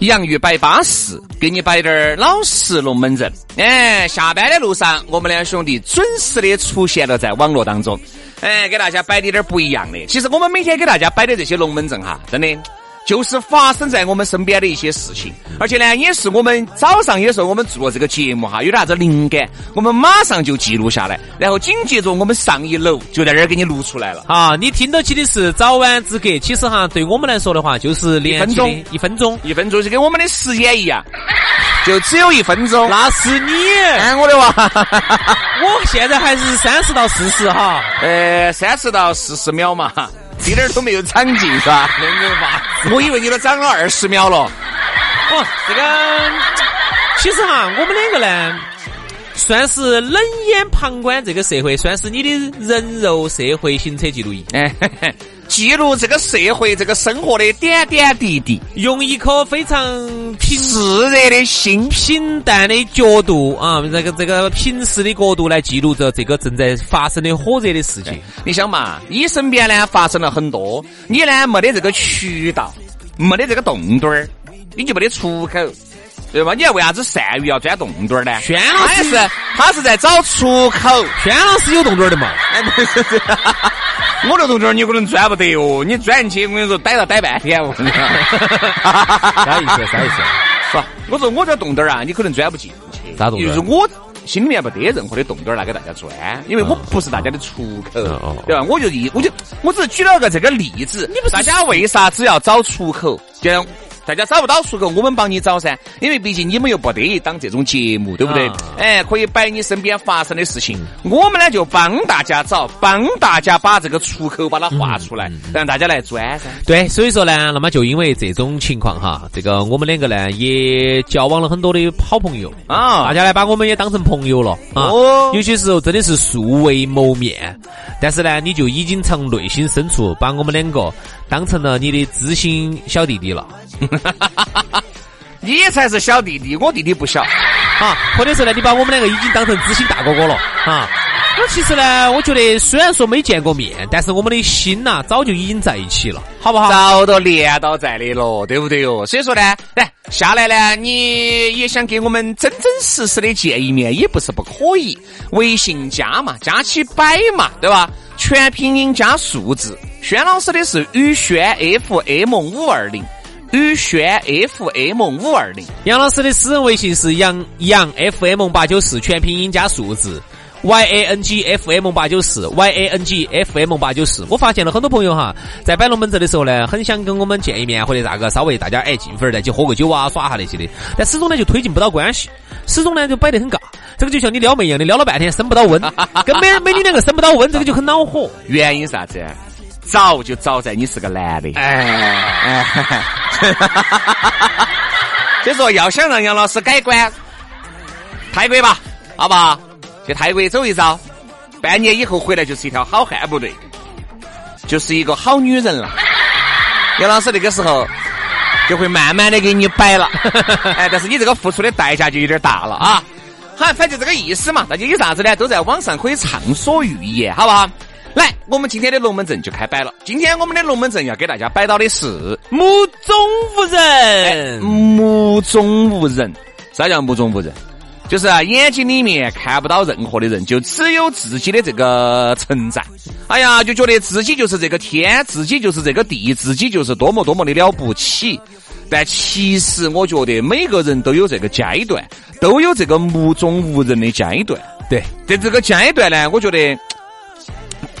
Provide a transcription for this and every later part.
洋芋摆巴适，给你摆点儿老实龙门阵。哎，下班的路上，我们两兄弟准时的出现了在网络当中，哎，给大家摆的点儿不一样的。其实我们每天给大家摆的这些龙门阵哈，真的。就是发生在我们身边的一些事情，而且呢，也是我们早上有时候我们做了这个节目哈，有点啥子灵感，我们马上就记录下来，然后紧接着我们上一楼就在那儿给你录出来了。啊，你听到起的是早晚之隔，其实哈，对我们来说的话，就是一分钟一分钟，一分钟就跟我们的时间一样，就只有一分钟。那是你，哎，我的娃，我现在还是三十到四十哈，呃，三十到四十秒嘛，一点儿都没有长进是吧？那个吧，我以为你都长了二十秒了。哦，这个其实哈，我们两个呢，算是冷眼旁观这个社会，算是你的人肉社会行车记录仪，哎，嘿嘿记录这个社会、这个生活的点点滴滴，用一颗非常平炙热的心。平淡的角度啊，这个这个平时的角度来记录着这个正在发生的火热的事情。你想嘛，你身边呢发生了很多，你呢没得这个渠道，没得这个洞洞儿，你就没得出口，对吧？你要为啥子鳝鱼要钻洞洞儿呢？轩老师他是，他是在找出口。轩老师有洞洞儿的嘛？哎，不是，我这洞洞儿你可能钻不得哦，你钻进去，我跟你说，逮了逮半天哦。啥意思？啥意思？是吧？我说我这洞洞儿啊，你可能钻不进去。啥洞就是我心里面没得任何的洞洞儿拿给大家钻，因为我不是大家的出口，哦对吧？我就一我就我只是举了个这个例子，你不大家为啥子要找出口？就像大家找不到出口，我们帮你找噻，因为毕竟你们又不得一档这种节目，对不对？啊。哎，可以摆你身边发生的事情，我们呢就帮大家找，帮大家把这个出口把它画出来，让大家来钻噻。对，所以说呢，那么就因为这种情况哈，这个我们两个呢也交往了很多的好朋友。啊。大家呢把我们也当成朋友了啊。哦。有些时候真的是素未谋面，但是呢，你就已经从内心深处把我们两个当成了你的知心小弟弟了 你才是小弟弟，我弟弟不小。啊，或者是呢，你把我们两个已经当成知心大哥哥了啊。那其实呢，我觉得虽然说没见过面，但是我们的心呐、早就已经在一起了，好不好？早都连到在的了，对不对哟？所以说呢，来下来呢，你也想给我们真真实实的见一面，也不是不可以。微信加嘛，加起摆嘛，对吧？全拼音加数字。轩老师的是宇轩 FM 五二零，宇轩 FM 五二零。杨老师的私人微信是杨杨 FM 八九四，全拼音加数字。Y A N G F M 八九四，Y A N G F M 八九四。我发现了很多朋友哈，在摆龙门阵的时候呢，很想跟我们见一面，或者咋个，稍微大家哎近粉儿再去喝个酒啊，耍下那些的，但始终呢就推进不到关系，始终呢就摆得很尬。这个就像你撩妹一样的，撩了半天升不到温，跟美美女两个升不到温，这个就很恼火。原因是啥子？早就早在你是个男的。哎哎，所以说要想让杨老师改观，泰国吧，好不好？去泰国走一遭，半年以后回来就是一条好汉不对，就是一个好女人了。杨老师那个时候就会慢慢的给你摆了，哎，但是你这个付出的代价就有点大了啊。好，反正这个意思嘛，大家有啥子呢，都在网上可以畅所欲言，好不好？来，我们今天的龙门阵就开摆了。今天我们的龙门阵要给大家摆到的是目中无人，目中无人。啥叫目中无人？就是啊，眼睛里面看不到任何的人，就只有自己的这个存在。哎呀，就觉得自己就是这个天，自己就是这个地，自己就是多么多么的了不起。但其实我觉得每个人都有这个阶段，都有这个目中无人的阶段。对，在这个阶段呢，我觉得，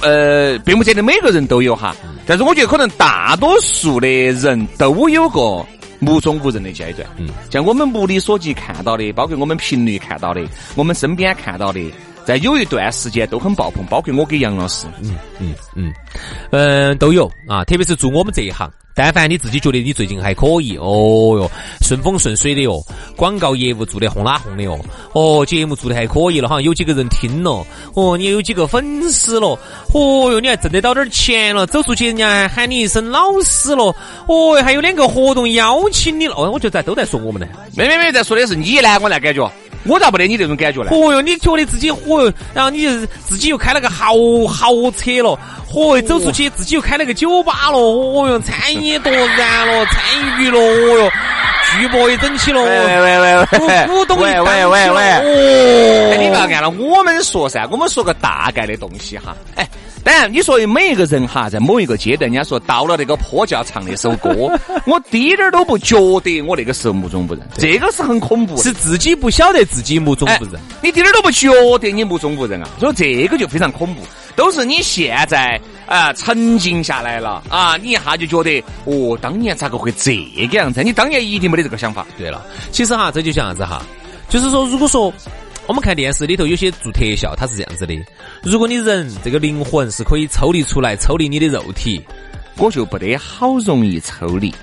呃，并不见得每个人都有哈，但是我觉得可能大多数的人都有个目中无人的阶段。嗯，像我们目力所及看到的，包括我们频率看到的，我们身边看到的，在有一段时间都很爆棚，包括我给杨老师。嗯嗯嗯，嗯，都有。啊，特别是做我们这一行。但凡你自己觉得你最近还可以，哦哟，顺风顺水的哟，广告业务做得轰啦轰的哟，哦，节目做得还可以了哈，有几个人听了，哦，你有几个粉丝了，哦哟，你还挣得到点钱了，走出去人家还喊你一声老师了，哦，还有两个活动邀请你了，哦，我觉得都在说我们呢，没没没，在说的是你呢，我那感觉。我咋不得你这种感觉呢？哦哟，你觉得自己嚯哟，然后你就自己又开了个豪豪车了，嚯，走出去自己又开了个酒吧了，哦哟，餐饮多燃了，餐饮娱乐，哦哟，巨博也整起了，喂喂喂喂，股东喂喂喂喂，哦，你不要按了，我们说噻，我们说个大概的东西哈，哎。当然，你说每一个人哈，在某一个阶段，人家说到了那个坡就要唱那首歌，我滴点儿都不觉得我那个时候目中无人，这个是很恐怖，是自己不晓得自己目中无人，你滴点儿都不觉得你目中无人啊，所以这个就非常恐怖，都是你现在啊沉静下来了啊，你一下就觉得哦，当年咋个会这个样子？你当年一定没得这个想法。对了，其实哈，这就像啥子哈，就是说，如果说。我们看电视里头有些做特效，它是这样子的：如果你人这个灵魂是可以抽离出来，抽离你的肉体，我就不得好容易抽离，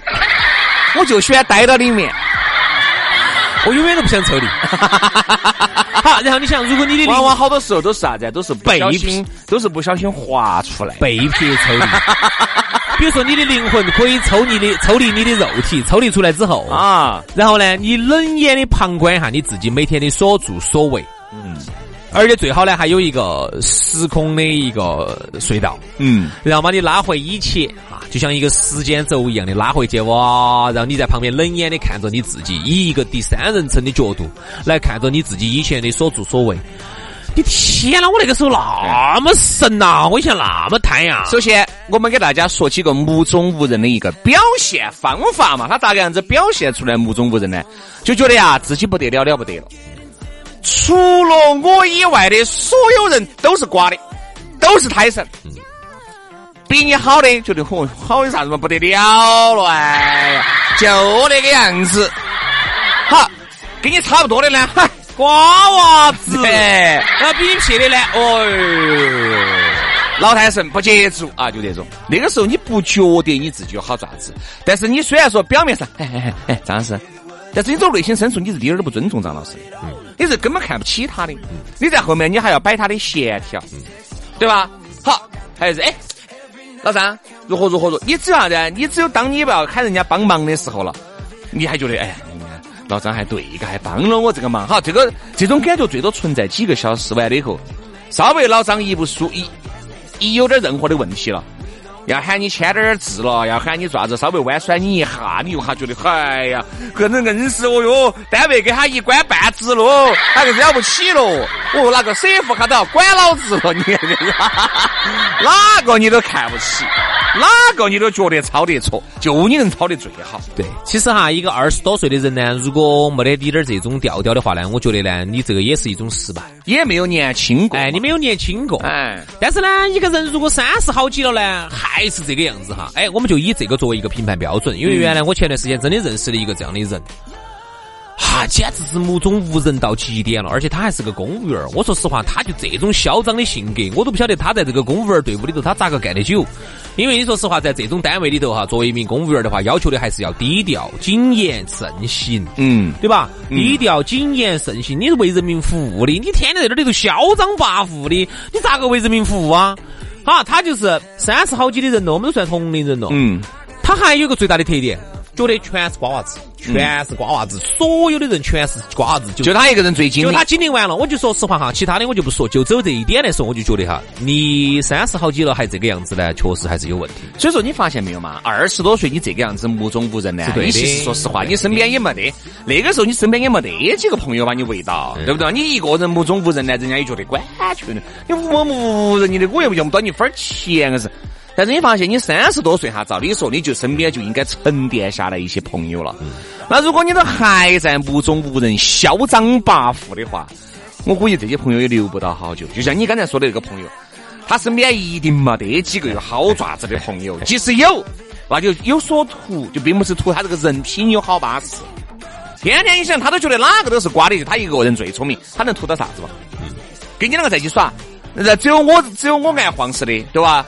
我就喜欢待到里面，我永远都不想抽离。好，然后你想，如果你的往往好多时候都是啥子？都是不小心，都是不小心滑出来，被撇抽离。比如说，你的灵魂可以抽离的抽离你的肉体，抽离出来之后啊，然后呢，你冷眼的旁观一下你自己每天的所作所为，嗯，而且最好呢，还有一个时空的一个隧道，嗯，然后把你拉回以前啊，就像一个时间轴一样的拉回去，哇，然后你在旁边冷眼的看着你自己，以一个第三人称的角度来看着你自己以前的所作所为。你天哪！我那个时候那么神呐，我以前那么贪呀。首先，我们给大家说几个目中无人的一个表现方法嘛。他咋个样子表现出来目中无人呢？就觉得呀，自己不得了了不得了。除了我以外的所有人都是瓜的，都是胎神。比你好的，觉得嚯，好有啥子嘛？不得了了哎呀，就那个样子。好，跟你差不多的呢，哈。瓜娃子，那比你撇的呢？哦，老太神不接触啊，就这种。那个时候你不觉得你自己有好爪子，但是你虽然说表面上，哎哎哎哎，张老师，但是你走内心深处你是一点儿都不尊重张老师的，你是根本看不起他的。你在后面你还要摆他的闲条，对吧？好，还有是哎，老张如何如何如？你只要啥子？你只有当你不要喊人家帮忙的时候了，你还觉得哎。老张还对一个，还帮了我这个忙。哈，这个这种感觉最多存在几个小时，完了以后，稍微老张一不舒一一有点任何的问题了，要喊你签点字了，要喊你爪子稍微弯酸你一下，你又哈觉得，哎呀，个人硬是哦哟，单位给他一官半职喽，他就了不起喽。哦，那个 CF 他都要管老子了，你看这个，哪个你都看不起。哪个你都觉得抄得错，就你能抄得最好。对，其实哈，一个二十多岁的人呢，如果没得滴点这种调调的话呢，我觉得呢，你这个也是一种失败，也没有年轻过。哎，你没有年轻过。哎，但是呢，一个人如果三十好几了呢，还是这个样子哈。哎，我们就以这个作为一个评判标准，因为原来我前段时间真的认识了一个这样的人。哈，简直是目中无人到极点了，而且他还是个公务员。我说实话，他就这种嚣张的性格，我都不晓得他在这个公务员队伍里头他咋个干得久。因为你说实话，在这种单位里头哈，作为一名公务员的话，要求的还是要低调、谨言慎行，嗯，对吧？低调、谨言慎行，你是为人民服务的，你天天在这里头嚣张跋扈的，你咋个为人民服务啊？好，他就是三十好几的人了，我们都算同龄人了，嗯，他还有个最大的特点。觉得全是瓜娃子，全是瓜娃子，所有的人全是瓜娃子，就他一个人最精就他经历完了，我就说实话哈，其他的我就不说，就走这一点来说，我就觉得哈，你三十好几了还这个样子呢，确实还是有问题。所以说你发现没有嘛？二十多岁你这个样子目中无人呢？你其实说实话，你身边也没得，那个时候你身边也没得几个朋友把你围到，对不对？你一个人目中无人呢，人家也觉得管全的，你无无人你的我又用不到你分钱，是。但是你发现你三十多岁哈，照理说你就身边就应该沉淀下来一些朋友了。那如果你都还在目中无人、嚣张跋扈的话，我估计这些朋友也留不到好久。就像你刚才说的那个朋友，他身边一定没得几个有好爪子的朋友，即使有，那就有所图，就并不是图他这个人品有好巴适。天天一想，他都觉得哪个都是瓜的，就他一个人最聪明，他能图到啥子嘛？跟你两个在一起耍，那只有我只有我爱黄色的，对吧？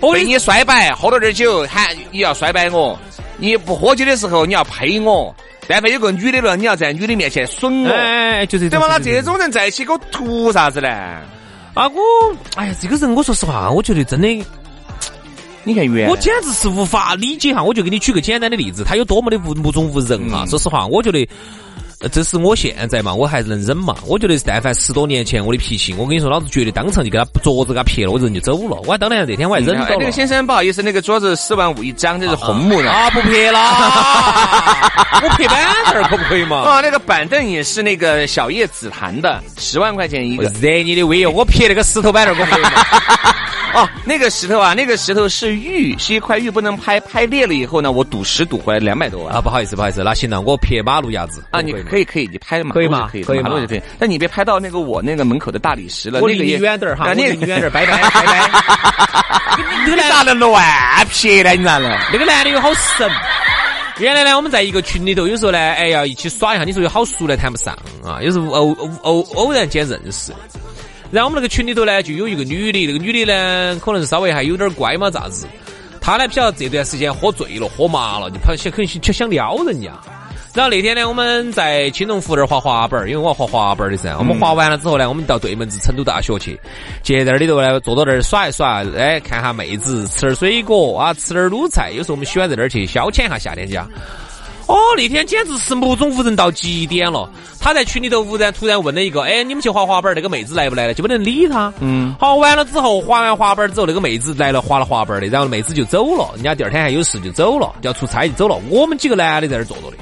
我给你摔摆，喝了点酒，喊你要摔摆我；你不喝酒的时候，你要呸我。但凡有个女的了，你要在女的面前损我，哎，就是对吧？那这种人在一起，给我图啥子呢？啊，我哎呀，这个人，我说实话，我觉得真的，你看原我简直是无法理解哈。我就给你举个简单的例子，他有多么的无目中无人哈。说实话，我觉得。呃，这是我现在嘛，我还是能忍嘛。我觉得但凡十多年前我的脾气，我跟你说，老子绝对当场就给他桌子给他撇了，我人就走了。我还当年那天我还忍到了。那个先生不好意思，那个桌子四万五一张，这是红木的啊，不撇了。我撇板凳可不可以嘛？啊，那个板凳也是那个小叶紫檀的，十万块钱一个。惹你的威哦！我撇那个石头板凳可不可以嘛？哦，那个石头啊，那个石头是玉，是一块玉，不能拍，拍裂了以后呢，我赌石赌回来两百多万啊！不好意思，不好意思，那行了，我撇马路牙子啊，你可以可以，你拍嘛，可以嘛？可以，可以马路就可以，但你别拍到那个我那个门口的大理石了，那个离远点哈，那个离远点，拜拜拜拜。那个男的乱撇呢？你咋了？那个男的又好神。原来呢，我们在一个群里头，有时候呢，哎呀，一起耍一下，你说有好熟呢谈不上啊，有时候偶偶偶偶然间认识。然后我们那个群里头呢，就有一个女的，那个女的呢，可能稍微还有点乖嘛，咋子？她呢，不晓得这段时间喝醉了，喝麻了，就跑想肯想想撩人家。然后那天呢，我们在青龙湖那儿滑滑板儿，因为我要滑滑板儿的噻。我们滑完了之后呢，我们到对门子成都大学去，接在那里头呢，坐到那儿耍一耍，哎，看下妹子，吃点水果啊，吃点卤菜。有时候我们喜欢在那儿去消遣一下夏天家。哦，那天简直是目中无人到极点了。他在群里头忽然突然问了一个：“哎，你们去滑滑板，那个妹子来不来了？”就不能理他。嗯。好，完了之后，滑完滑板之后，那个妹子来了，滑了滑板的，然后妹子就走了。人家第二天还有事就走了，要出差就走了。我们几个男的在那儿坐着的。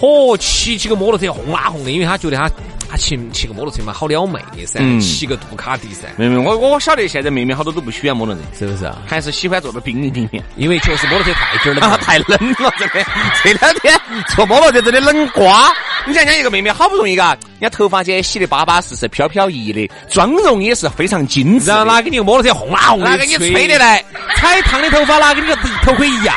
嚯，骑起个摩托车轰啦轰的，因为他觉得他。他骑骑个摩托车嘛，好撩妹噻，骑个杜卡迪噻。妹妹，我我晓得现在妹妹好多都不喜欢摩托车，是不是啊？还是喜欢坐到冰里里面，因为确实摩托车太紧了，太冷了，真的。这两天坐摩托车真的冷瓜。你想想，一个妹妹好不容易嘎，人家头发间洗的巴巴适适、飘飘逸逸的，妆容也是非常精致。然后拿给你个摩托车轰啦轰的，给你吹的来，踩烫的头发拿给你个头盔一样，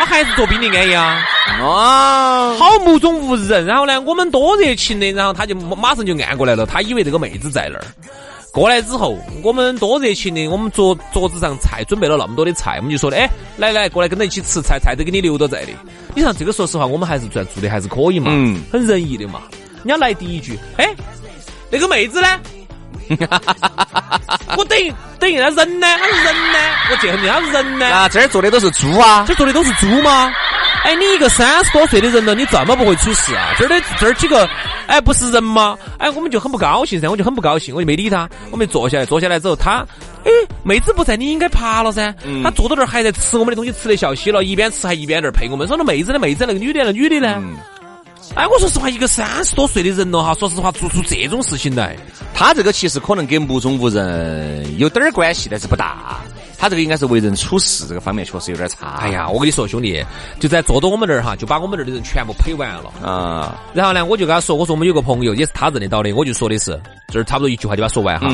他还是坐冰里安逸啊。哦，好目中无人。然后呢，我们多热情的，然后他就马上就按过来了。他以为这个妹子在那儿，过来之后，我们多热情的，我们桌桌子上菜准备了那么多的菜，我们就说的，哎，来来，过来跟他一起吃菜，菜都给你留到在的。你像这个，说实话，我们还是算做的还是可以嘛，嗯，很仁义的嘛。人家来第一句，哎，那个妹子呢？我等于等于那人呢？他是人呢？我见很他是人呢？啊，这儿坐的都是猪啊？这坐的都是猪吗？哎，你一个三十多岁的人了，你这么不会处事啊？这儿的这儿几个，哎，不是人吗？哎，我们就很不高兴噻，我就很不高兴，我就没理他，我们坐下来，坐下来之后，他，哎，妹子不在，你应该爬了噻。他坐到那儿还在吃我们的东西，吃的笑嘻了，一边吃还一边在那儿陪我们。说那妹子的妹子，那个女的那女的呢？哎，我说实话，一个三十多岁的人了哈，说实话做出这种事情来，他这个其实可能跟目中无人有点儿关系，但是不大。他这个应该是为人处事这个方面确实有点差。哎呀，我跟你说，兄弟，就在坐到我们这儿哈，就把我们这儿的人全部呸完了啊。然后呢，我就跟他说，我说我们有个朋友也是他认得到的，我就说的是，这儿差不多一句话就把他说完哈。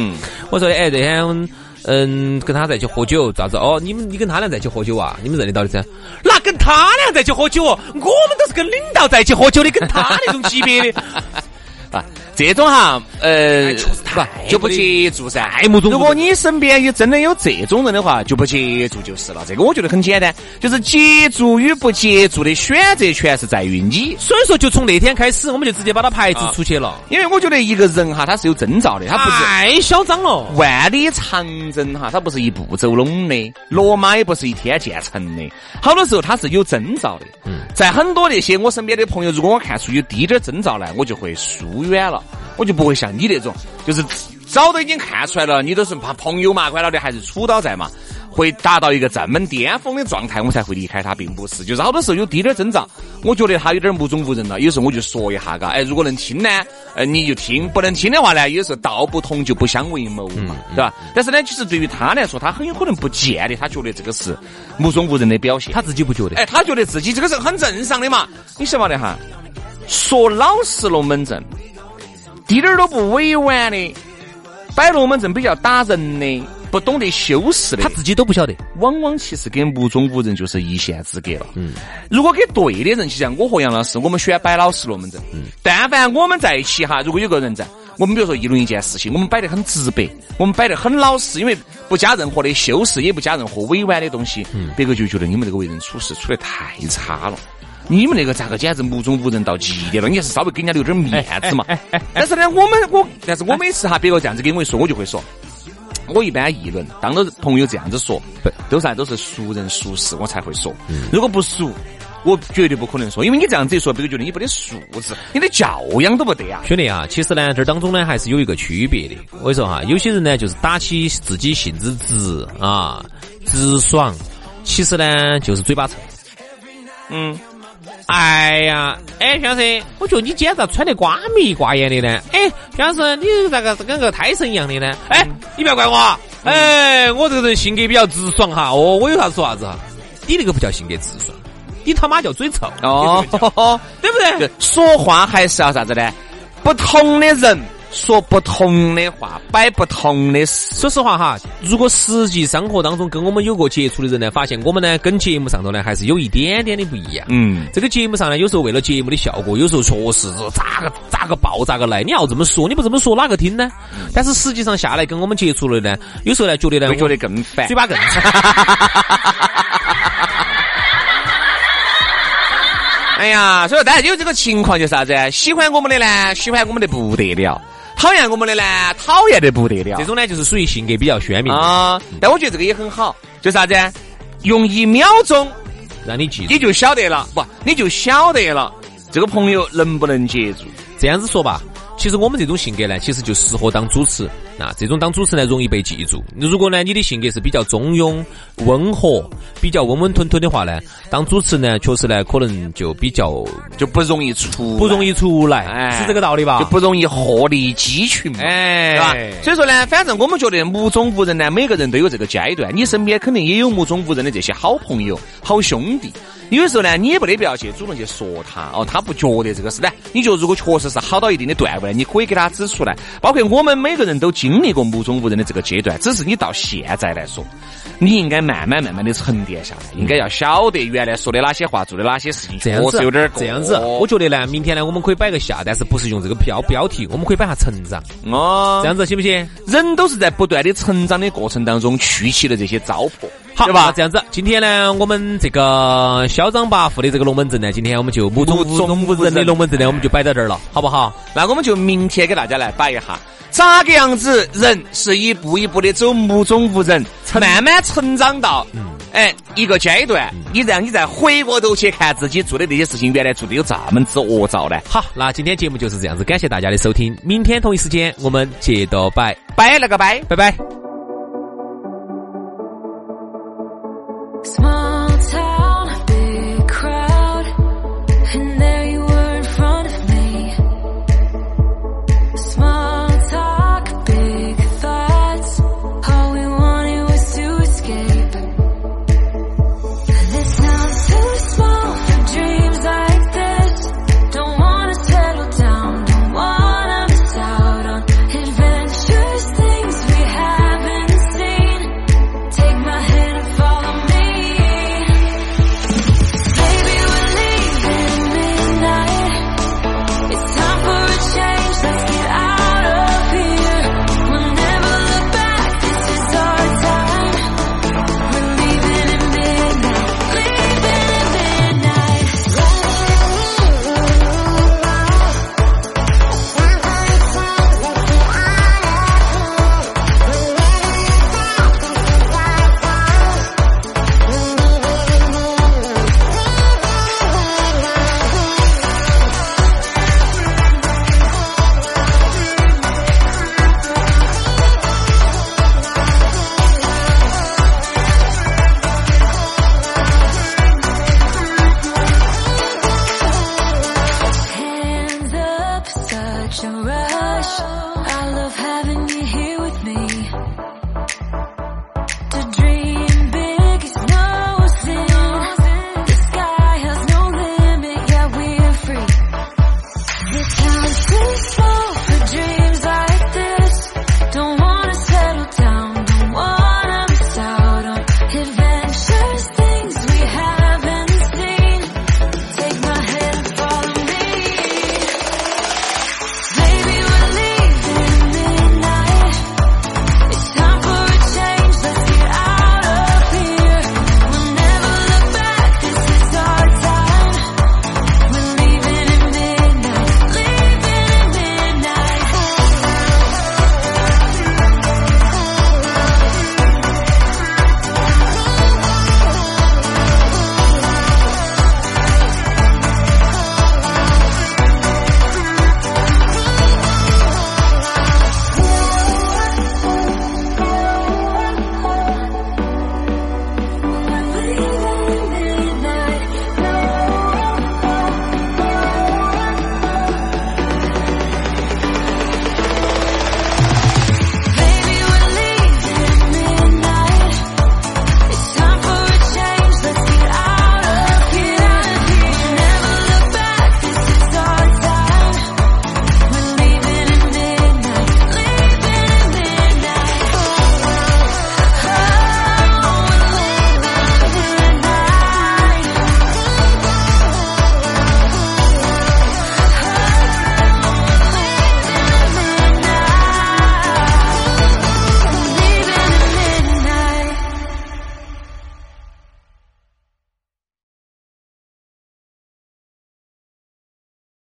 我说的，哎，这天嗯跟他在一起喝酒，咋子？哦，你们你跟他俩在一起喝酒啊？你们认得到的噻？那跟他俩在一起喝酒哦？我们都是跟领导在一起喝酒的，跟他那种级别的。啊，这种哈，呃，不就不接触噻。爱慕如果你身边有真的有这种人的话，就不接触就是了。这个我觉得很简单，就是接触与不接触的选择权是在于你。所以说，就从那天开始，我们就直接把他排除出去了。因为我觉得一个人哈，他是有征兆的，他不是太嚣张了。万里长征哈，他不是一步走拢的，罗马也不是一天建成的。好多时候他是有征兆的。嗯，在很多那些我身边的朋友，如果我看出有滴点征兆来，我就会疏。远了，我就不会像你那种，就是早都已经看出来了，你都是怕朋友嘛，管了的还是处到在嘛。会达到一个这么巅峰的状态，我才会离开他，并不是，就是好多时候有滴点儿增长，我觉得他有点目中无人了。有时候我就说一下，嘎，哎，如果能听呢，呃，你就听；不能听的话呢，有时候道不同就不相为谋嘛，对吧？但是呢，其实对于他来说，他很有可能不见得，他觉得这个是目中无人的表现，他自己不觉得。哎，他觉得自己这个是很正常的嘛。你晓不得哈？说老实龙门阵，滴点儿都不委婉的，摆龙门阵比较打人的。不懂得修饰的，他自己都不晓得。往往其实跟目中无人就是一线之隔了。嗯，如果给对的人，就像我和杨老师，我们喜欢摆老实龙门阵。嗯，但凡我们在一起哈，如果有个人在，我们比如说议论一件事情，我们摆得很直白，我们摆得很老实，因为不加任何的修饰，也不加任何委婉的东西，嗯，别个就觉得你们这个为人处事处得太差了。你们那个咋个简直目中无人到极点了？你还是稍微给人家留点面子嘛。但是呢，我们我，但是我每次哈，别个这样子跟我一说，我就会说。我一般议论，当着朋友这样子说，不都是都是熟人熟事，我才会说。如果不熟，我绝对不可能说，因为你这样子一说，别个觉得你没得素质，你的教养都不得啊。兄弟啊，其实呢，这当中呢还是有一个区别的。我跟你说哈，有些人呢就是打起自己性子直啊，直爽，其实呢就是嘴巴臭。嗯。哎呀，哎，徐老师，我觉得你今天咋穿的瓜眉瓜眼的呢？哎，徐老师，你咋个跟个胎神一样的呢？哎，你不要怪我，哎，我这个人性格比较直爽哈。哦，我有啥说啥子哈？你那个不叫性格直爽，你他妈叫嘴臭哦，对不对？说话还是要啥子呢？不同的人。说不同的话，摆不同的事。说实话哈，如果实际生活当中跟我们有过接触的人呢，发现我们呢跟节目上头呢还是有一点点的不一样。嗯，这个节目上呢，有时候为了节目的效果，有时候确实是咋个咋个爆咋个来。你要这么说，你不这么说哪个听呢？但是实际上下来跟我们接触了呢，有时候呢觉得呢，会觉得更烦，嘴巴更臭。哎呀，所以大家有这个情况就是啥子？喜欢我们的呢，喜欢我们的不得了。讨厌我们的呢，讨厌的不得了。这种呢，就是属于性格比较鲜明啊。但我觉得这个也很好，就啥子？用一秒钟让你记住，你就晓得了。不，你就晓得了，这个朋友能不能接住？这样子说吧。其实我们这种性格呢，其实就适合当主持。那这种当主持呢，容易被记住。如果呢，你的性格是比较中庸、温和、比较温温吞吞的话呢，当主持呢，确实呢，可能就比较就不容易出，不容易出来，是这个道理吧？就不容易鹤立鸡群，哎，对吧？所以说呢，反正我们觉得目中无人呢，每个人都有这个阶段。你身边肯定也有目中无人的这些好朋友、好兄弟。有时候呢，你也不得必要去主动去说他哦，他不觉得这个事呢。你觉得如果确实是好到一定的段位，你可以给他指出来。包括我们每个人都经历过目中无人的这个阶段，只是你到现在来说，你应该慢慢慢慢的沉淀下来，应该要晓得原来说的哪些话，做的哪些事情，这样子有点这样子。我觉得呢，明天呢，我们可以摆个下，但是不是用这个标标题，我们可以摆下成长哦，这样子行不行？人都是在不断的成长的过程当中，去起了这些糟粕。好吧，这样子，今天呢，我们这个嚣张跋扈的这个龙门阵呢，今天我们就目中无人的龙门阵呢，我们就摆到这儿了，好不好？那我们就明天给大家来摆一下，咋个样子人是一步一步的走目中无人，慢慢成长到，哎，一个阶段，你让你再回过头去看自己做的那些事情，原来做的有这么之恶兆呢？好，那今天节目就是这样子，感谢大家的收听，明天同一时间我们接着摆，摆了个拜，拜拜。Smile.